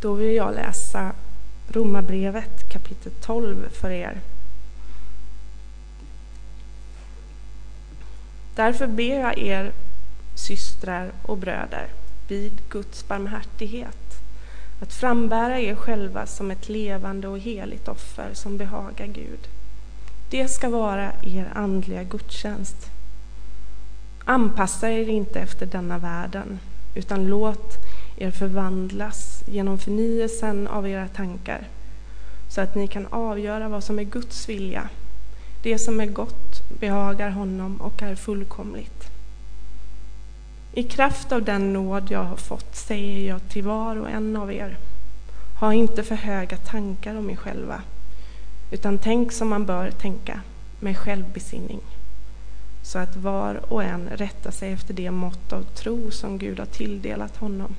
Då vill jag läsa Romarbrevet kapitel 12 för er. Därför ber jag er systrar och bröder vid Guds barmhärtighet att frambära er själva som ett levande och heligt offer som behagar Gud. Det ska vara er andliga gudstjänst. Anpassa er inte efter denna världen, utan låt er förvandlas genom förnyelsen av era tankar, så att ni kan avgöra vad som är Guds vilja, det som är gott, behagar honom och är fullkomligt. I kraft av den nåd jag har fått säger jag till var och en av er, ha inte för höga tankar om er själva, utan tänk som man bör tänka, med självbesinning, så att var och en rättar sig efter det mått av tro som Gud har tilldelat honom.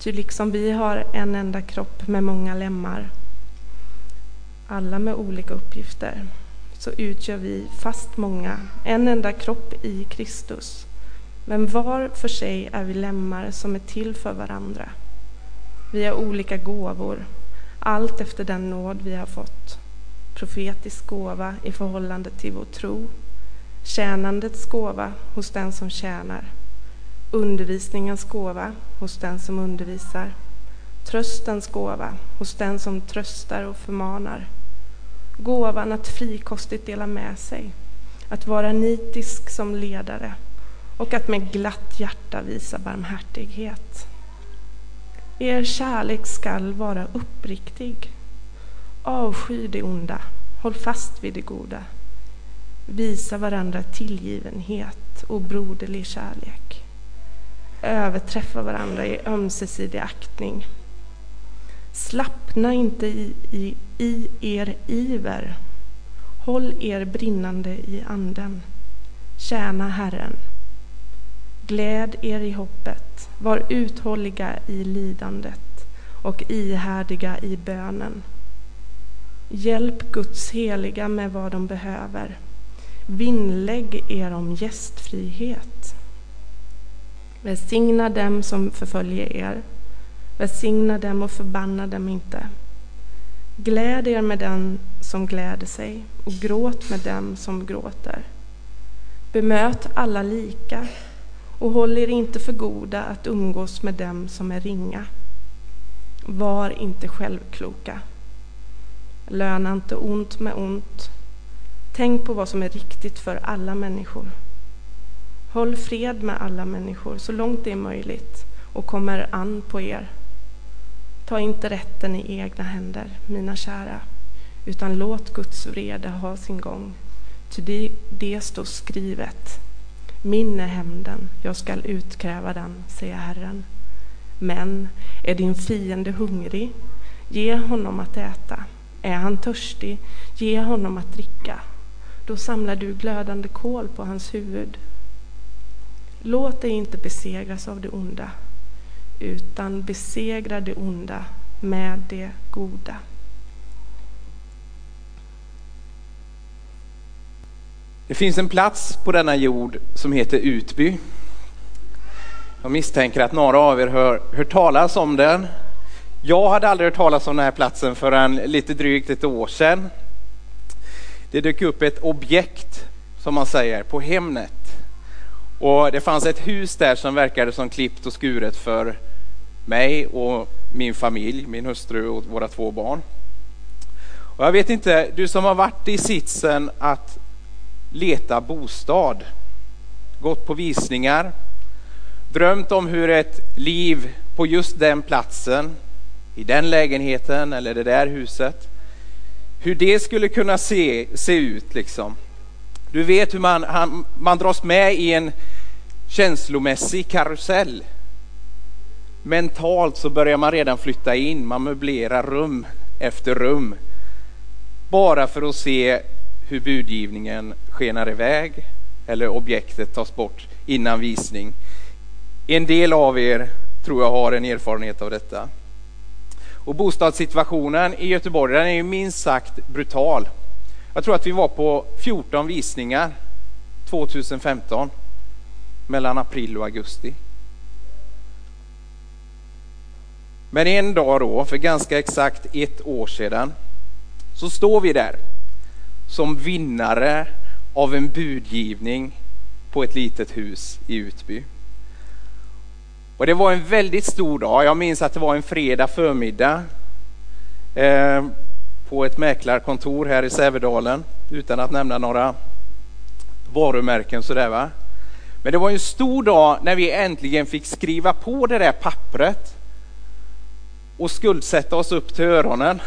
Ty liksom vi har en enda kropp med många lemmar, alla med olika uppgifter, så utgör vi, fast många, en enda kropp i Kristus. Men var för sig är vi lemmar som är till för varandra. Vi har olika gåvor, allt efter den nåd vi har fått. Profetisk gåva i förhållande till vår tro, tjänandets gåva hos den som tjänar, undervisningens gåva hos den som undervisar, tröstens gåva hos den som tröstar och förmanar, gåvan att frikostigt dela med sig, att vara nitisk som ledare och att med glatt hjärta visa barmhärtighet. Er kärlek skall vara uppriktig. Avsky det onda, håll fast vid det goda. Visa varandra tillgivenhet och broderlig kärlek. Överträffa varandra i ömsesidig aktning. Slappna inte i, i, i er iver. Håll er brinnande i anden. Tjäna Herren. Gläd er i hoppet, var uthålliga i lidandet och ihärdiga i bönen. Hjälp Guds heliga med vad de behöver. Vinnlägg er om gästfrihet. Välsigna dem som förföljer er. Välsigna dem och förbanna dem inte. Gläd er med den som gläder sig och gråt med dem som gråter. Bemöt alla lika och håll er inte för goda att umgås med dem som är ringa. Var inte självkloka. Löna inte ont med ont. Tänk på vad som är riktigt för alla människor. Håll fred med alla människor så långt det är möjligt och kommer an på er. Ta inte rätten i egna händer, mina kära, utan låt Guds vrede ha sin gång. Ty det, det står skrivet. Min är hämnden, jag skall utkräva den, säger Herren. Men är din fiende hungrig, ge honom att äta. Är han törstig, ge honom att dricka. Då samlar du glödande kol på hans huvud. Låt dig inte besegras av det onda, utan besegra det onda med det goda. Det finns en plats på denna jord som heter Utby. Jag misstänker att några av er har hört talas om den. Jag hade aldrig hört talas om den här platsen förrän lite drygt ett år sedan. Det dök upp ett objekt, som man säger, på Hemnet. Och det fanns ett hus där som verkade som klippt och skuret för mig och min familj, min hustru och våra två barn. Och jag vet inte, du som har varit i sitsen att leta bostad, gått på visningar, drömt om hur ett liv på just den platsen, i den lägenheten eller det där huset, hur det skulle kunna se, se ut liksom. Du vet hur man, han, man dras med i en känslomässig karusell. Mentalt så börjar man redan flytta in, man möblerar rum efter rum. Bara för att se hur budgivningen skenar iväg eller objektet tas bort innan visning. En del av er tror jag har en erfarenhet av detta. Och bostadssituationen i Göteborg den är ju minst sagt brutal. Jag tror att vi var på 14 visningar 2015 mellan april och augusti. Men en dag då, för ganska exakt ett år sedan, så står vi där som vinnare av en budgivning på ett litet hus i Utby. Och det var en väldigt stor dag. Jag minns att det var en fredag förmiddag eh, på ett mäklarkontor här i Sävedalen utan att nämna några varumärken sådär va. Men det var en stor dag när vi äntligen fick skriva på det där pappret och skuldsätta oss upp till öronen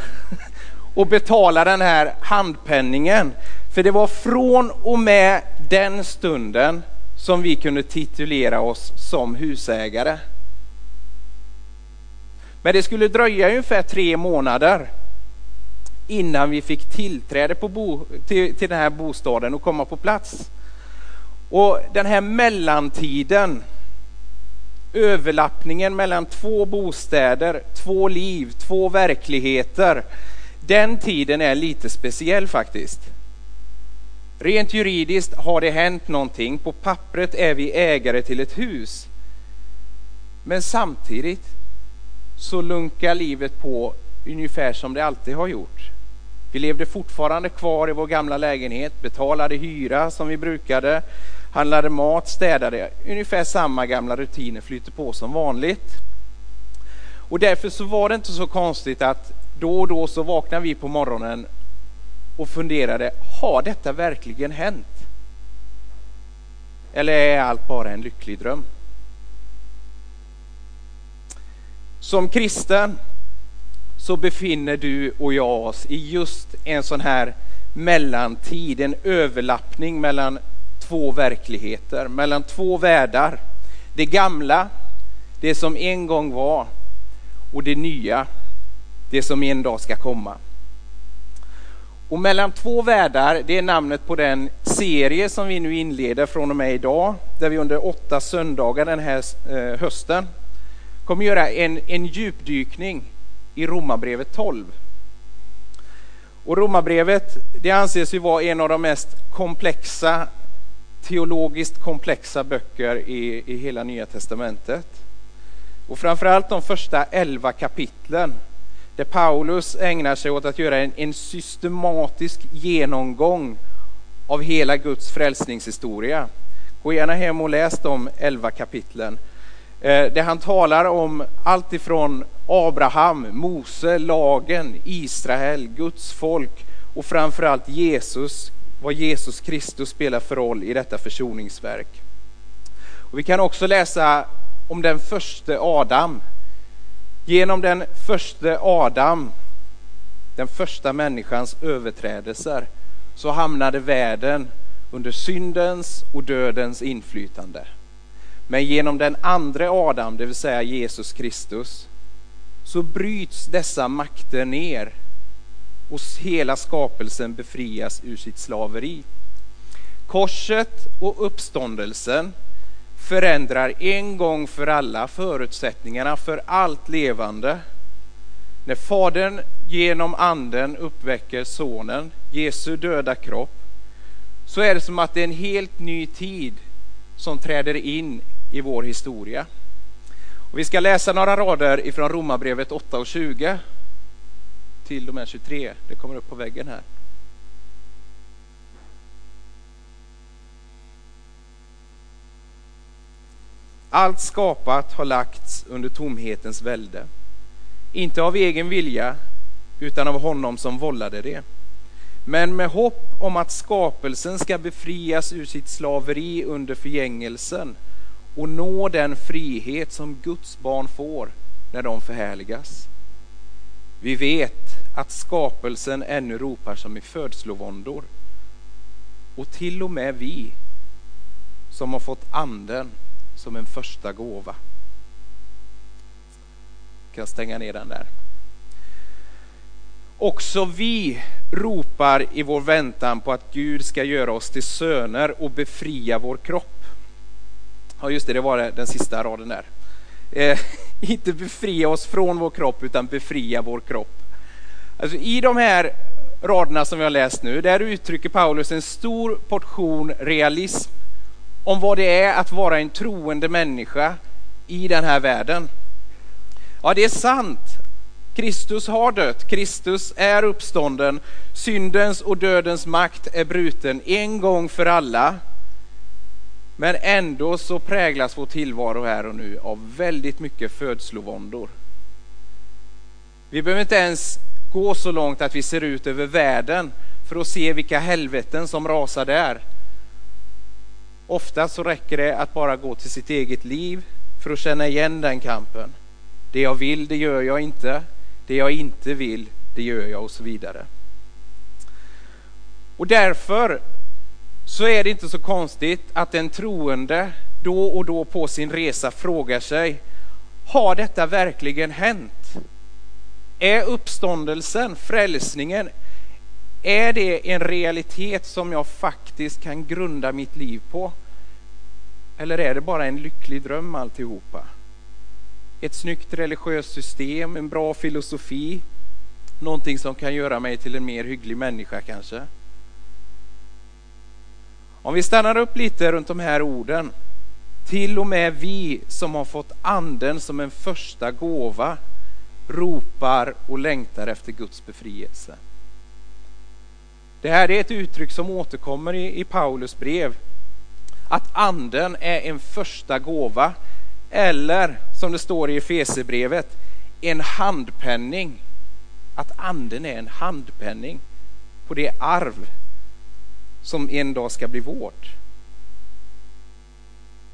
och betala den här handpenningen. För det var från och med den stunden som vi kunde titulera oss som husägare. Men det skulle dröja ungefär tre månader innan vi fick tillträde på bo, till, till den här bostaden och komma på plats. Och den här mellantiden, överlappningen mellan två bostäder, två liv, två verkligheter, den tiden är lite speciell faktiskt. Rent juridiskt har det hänt någonting. På pappret är vi ägare till ett hus. Men samtidigt så lunkar livet på ungefär som det alltid har gjort. Vi levde fortfarande kvar i vår gamla lägenhet, betalade hyra som vi brukade, handlade mat, städade. Ungefär samma gamla rutiner flyter på som vanligt. Och därför så var det inte så konstigt att då och då så vaknade vi på morgonen och funderade, har detta verkligen hänt? Eller är allt bara en lycklig dröm? Som kristen så befinner du och jag oss i just en sån här mellantid, en överlappning mellan två verkligheter, mellan två världar. Det gamla, det som en gång var, och det nya, det som en dag ska komma. Och mellan två världar, det är namnet på den serie som vi nu inleder från och med idag, där vi under åtta söndagar den här eh, hösten kommer göra en, en djupdykning i Romarbrevet 12. Och Romarbrevet, det anses ju vara en av de mest komplexa, teologiskt komplexa böcker i, i hela Nya Testamentet. Och framförallt de första elva kapitlen där Paulus ägnar sig åt att göra en, en systematisk genomgång av hela Guds frälsningshistoria. Gå gärna hem och läs de elva kapitlen. Eh, Där han talar om allt ifrån Abraham, Mose, lagen, Israel, Guds folk och framförallt Jesus, vad Jesus Kristus spelar för roll i detta försoningsverk. Och vi kan också läsa om den första Adam Genom den första Adam, den första människans överträdelser, så hamnade världen under syndens och dödens inflytande. Men genom den andra Adam, det vill säga Jesus Kristus, så bryts dessa makter ner och hela skapelsen befrias ur sitt slaveri. Korset och uppståndelsen förändrar en gång för alla förutsättningarna för allt levande. När Fadern genom Anden uppväcker Sonen, Jesu döda kropp, så är det som att det är en helt ny tid som träder in i vår historia. Och vi ska läsa några rader ifrån Romarbrevet 8 och 20 till och med 23. Det kommer upp på väggen här. Allt skapat har lagts under tomhetens välde. Inte av egen vilja, utan av honom som vållade det. Men med hopp om att skapelsen ska befrias ur sitt slaveri under förgängelsen och nå den frihet som Guds barn får när de förhärligas. Vi vet att skapelsen ännu ropar som i födslovåndor. Och till och med vi som har fått anden som en första gåva. Jag kan stänga ner den där. Också vi ropar i vår väntan på att Gud ska göra oss till söner och befria vår kropp. Ja, just det, det var den sista raden där. Eh, inte befria oss från vår kropp, utan befria vår kropp. Alltså, I de här raderna som vi har läst nu, där uttrycker Paulus en stor portion realism om vad det är att vara en troende människa i den här världen. Ja, det är sant. Kristus har dött, Kristus är uppstånden, syndens och dödens makt är bruten en gång för alla. Men ändå så präglas vår tillvaro här och nu av väldigt mycket födslovåndor. Vi behöver inte ens gå så långt att vi ser ut över världen för att se vilka helveten som rasar där. Ofta så räcker det att bara gå till sitt eget liv för att känna igen den kampen. Det jag vill, det gör jag inte. Det jag inte vill, det gör jag och så vidare. Och därför så är det inte så konstigt att en troende då och då på sin resa frågar sig, har detta verkligen hänt? Är uppståndelsen, frälsningen, är det en realitet som jag faktiskt kan grunda mitt liv på? Eller är det bara en lycklig dröm alltihopa? Ett snyggt religiöst system, en bra filosofi, någonting som kan göra mig till en mer hygglig människa kanske? Om vi stannar upp lite runt de här orden. Till och med vi som har fått anden som en första gåva ropar och längtar efter Guds befrielse. Det här är ett uttryck som återkommer i, i Paulus brev. Att anden är en första gåva eller som det står i Efesebrevet, en handpenning. Att anden är en handpenning på det arv som en dag ska bli vårt.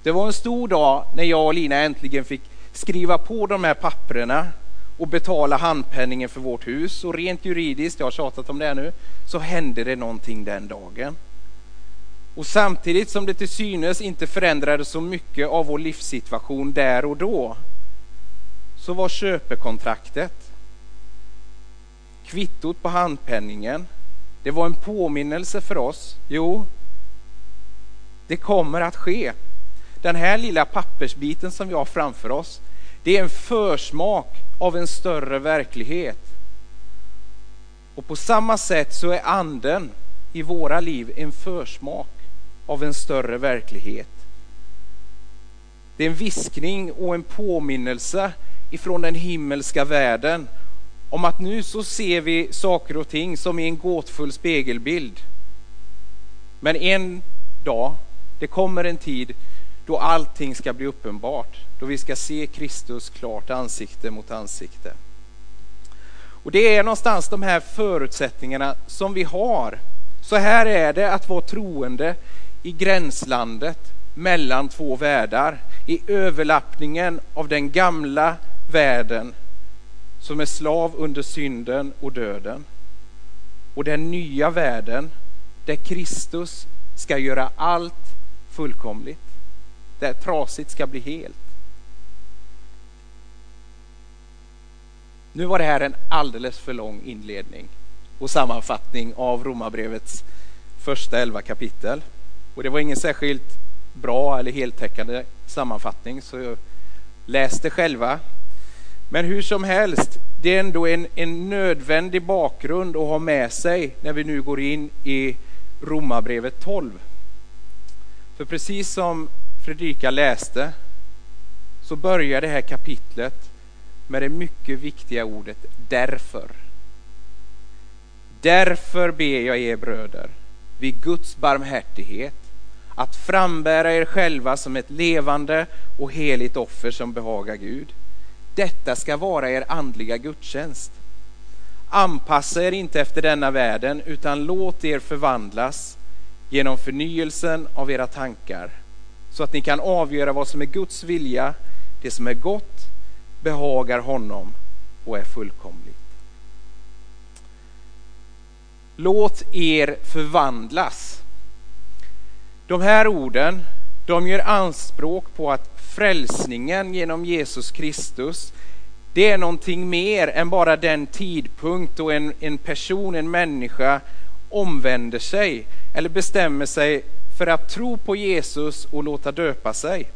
Det var en stor dag när jag och Lina äntligen fick skriva på de här papperna och betala handpenningen för vårt hus. Och rent juridiskt, jag har tjatat om det nu, så hände det någonting den dagen. Och samtidigt som det till synes inte förändrade så mycket av vår livssituation där och då, så var köpekontraktet, kvittot på handpenningen, det var en påminnelse för oss. Jo, det kommer att ske. Den här lilla pappersbiten som vi har framför oss, det är en försmak av en större verklighet. Och på samma sätt så är anden i våra liv en försmak av en större verklighet. Det är en viskning och en påminnelse ifrån den himmelska världen om att nu så ser vi saker och ting som i en gåtfull spegelbild. Men en dag, det kommer en tid då allting ska bli uppenbart, då vi ska se Kristus klart ansikte mot ansikte. Och det är någonstans de här förutsättningarna som vi har. Så här är det att vara troende i gränslandet mellan två världar, i överlappningen av den gamla världen som är slav under synden och döden och den nya världen där Kristus ska göra allt fullkomligt, där trasigt ska bli helt. Nu var det här en alldeles för lång inledning och sammanfattning av Romarbrevets första elva kapitel. Och det var ingen särskilt bra eller heltäckande sammanfattning så läs det själva. Men hur som helst, det är ändå en, en nödvändig bakgrund att ha med sig när vi nu går in i Romarbrevet 12. För precis som Fredrika läste så börjar det här kapitlet med det mycket viktiga ordet därför. Därför ber jag er bröder vid Guds barmhärtighet att frambära er själva som ett levande och heligt offer som behagar Gud. Detta ska vara er andliga gudstjänst. Anpassa er inte efter denna världen utan låt er förvandlas genom förnyelsen av era tankar så att ni kan avgöra vad som är Guds vilja, det som är gott, behagar honom och är fullkomligt. Låt er förvandlas. De här orden, de gör anspråk på att frälsningen genom Jesus Kristus, det är någonting mer än bara den tidpunkt då en, en person, en människa omvänder sig eller bestämmer sig för att tro på Jesus och låta döpa sig.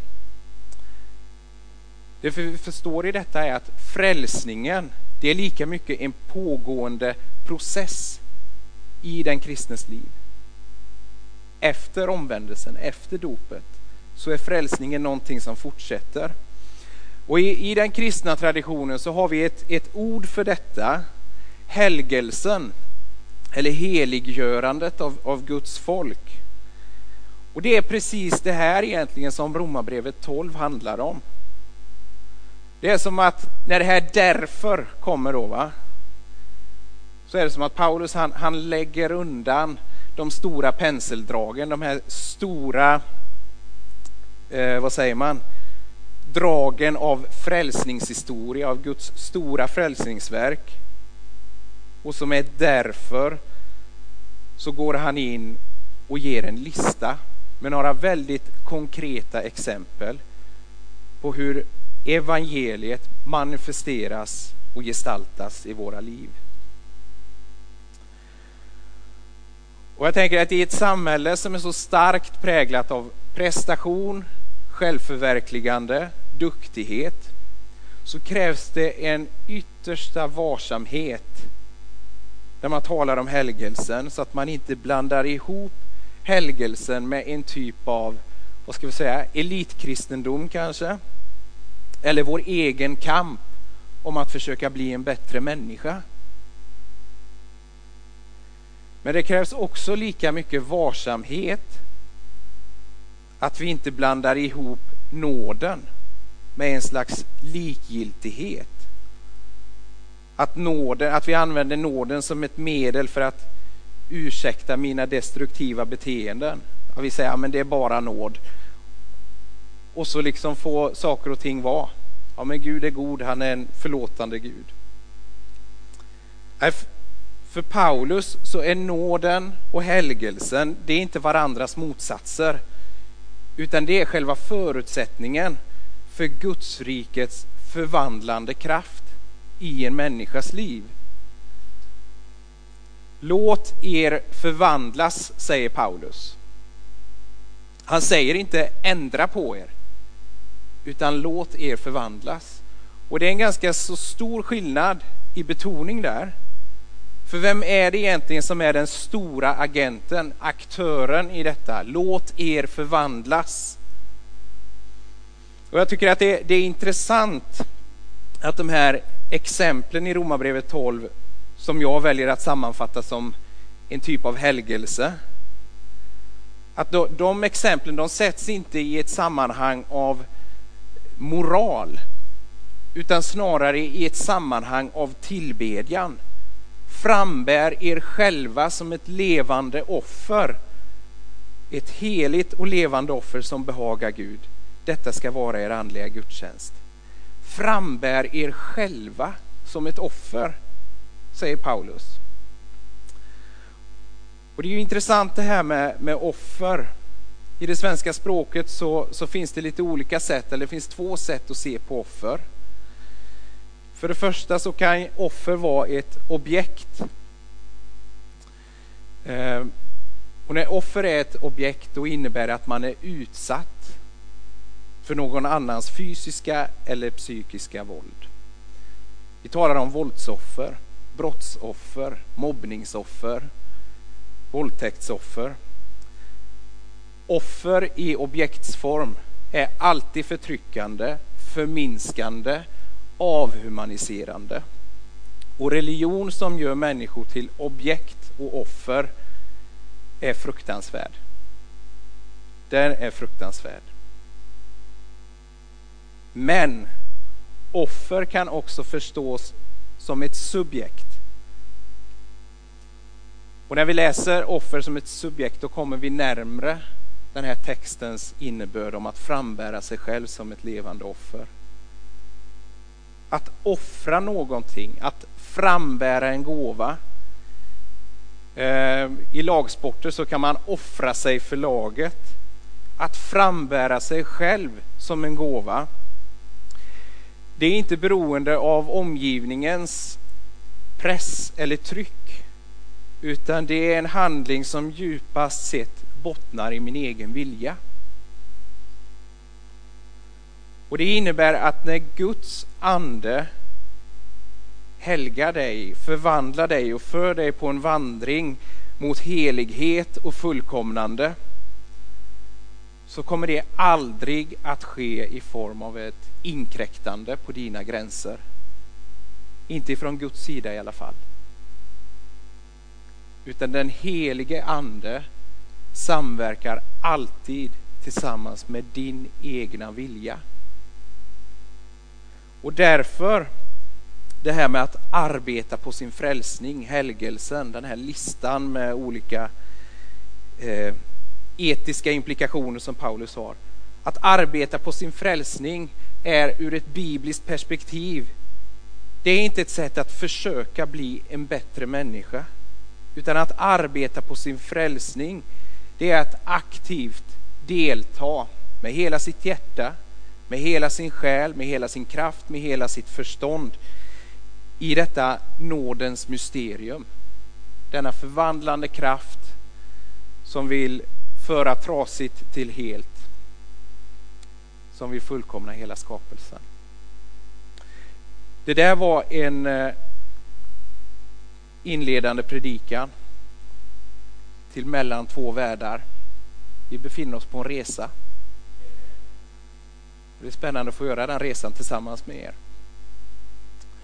Det vi förstår i detta är att frälsningen, det är lika mycket en pågående process i den kristnes liv. Efter omvändelsen, efter dopet, så är frälsningen någonting som fortsätter. Och i, i den kristna traditionen så har vi ett, ett ord för detta, helgelsen, eller heliggörandet av, av Guds folk. Och det är precis det här egentligen som Romarbrevet 12 handlar om. Det är som att när det här därför kommer då, va? så är det som att Paulus han, han lägger undan de stora penseldragen, de här stora, eh, vad säger man, dragen av frälsningshistoria, av Guds stora frälsningsverk. Och som är därför så går han in och ger en lista med några väldigt konkreta exempel på hur evangeliet manifesteras och gestaltas i våra liv. Och jag tänker att i ett samhälle som är så starkt präglat av prestation, självförverkligande, duktighet så krävs det en yttersta varsamhet när man talar om helgelsen så att man inte blandar ihop helgelsen med en typ av, vad ska vi säga, elitkristendom kanske. Eller vår egen kamp om att försöka bli en bättre människa. Men det krävs också lika mycket varsamhet att vi inte blandar ihop nåden med en slags likgiltighet. Att, nåden, att vi använder nåden som ett medel för att ursäkta mina destruktiva beteenden. Att vi säger att ja, det är bara nåd. Och så liksom få saker och ting vara. Ja men Gud är god, han är en förlåtande Gud. Äh, för Paulus så är nåden och helgelsen, det är inte varandras motsatser. Utan det är själva förutsättningen för Guds rikets förvandlande kraft i en människas liv. Låt er förvandlas, säger Paulus. Han säger inte ändra på er, utan låt er förvandlas. Och det är en ganska så stor skillnad i betoning där. För vem är det egentligen som är den stora agenten, aktören i detta? Låt er förvandlas. Och jag tycker att det, det är intressant att de här exemplen i Romarbrevet 12 som jag väljer att sammanfatta som en typ av helgelse. Att de, de exemplen de sätts inte i ett sammanhang av moral utan snarare i ett sammanhang av tillbedjan frambär er själva som ett levande offer. Ett heligt och levande offer som behagar Gud. Detta ska vara er andliga gudstjänst. Frambär er själva som ett offer, säger Paulus. Och Det är ju intressant det här med, med offer. I det svenska språket så, så finns det lite olika sätt, eller det finns två sätt att se på offer. För det första så kan offer vara ett objekt. Ehm, och när offer är ett objekt då innebär det att man är utsatt för någon annans fysiska eller psykiska våld. Vi talar om våldsoffer, brottsoffer, mobbningsoffer, våldtäktsoffer. Offer i objektsform är alltid förtryckande, förminskande avhumaniserande. Och religion som gör människor till objekt och offer är fruktansvärd. Den är fruktansvärd. Men offer kan också förstås som ett subjekt. Och när vi läser offer som ett subjekt då kommer vi närmre den här textens innebörd om att frambära sig själv som ett levande offer att offra någonting, att frambära en gåva. Eh, I lagsporter så kan man offra sig för laget. Att frambära sig själv som en gåva. Det är inte beroende av omgivningens press eller tryck. Utan det är en handling som djupast sett bottnar i min egen vilja. Och det innebär att när Guds ande helgar dig, förvandlar dig och för dig på en vandring mot helighet och fullkomnande så kommer det aldrig att ske i form av ett inkräktande på dina gränser. Inte ifrån Guds sida i alla fall. Utan den helige ande samverkar alltid tillsammans med din egna vilja. Och därför det här med att arbeta på sin frälsning, helgelsen, den här listan med olika eh, etiska implikationer som Paulus har. Att arbeta på sin frälsning är ur ett bibliskt perspektiv, det är inte ett sätt att försöka bli en bättre människa. Utan att arbeta på sin frälsning, det är att aktivt delta med hela sitt hjärta, med hela sin själ, med hela sin kraft, med hela sitt förstånd i detta nådens mysterium. Denna förvandlande kraft som vill föra trasigt till helt. Som vill fullkomna hela skapelsen. Det där var en eh, inledande predikan till mellan två världar. Vi befinner oss på en resa. Det är spännande att få göra den resan tillsammans med er.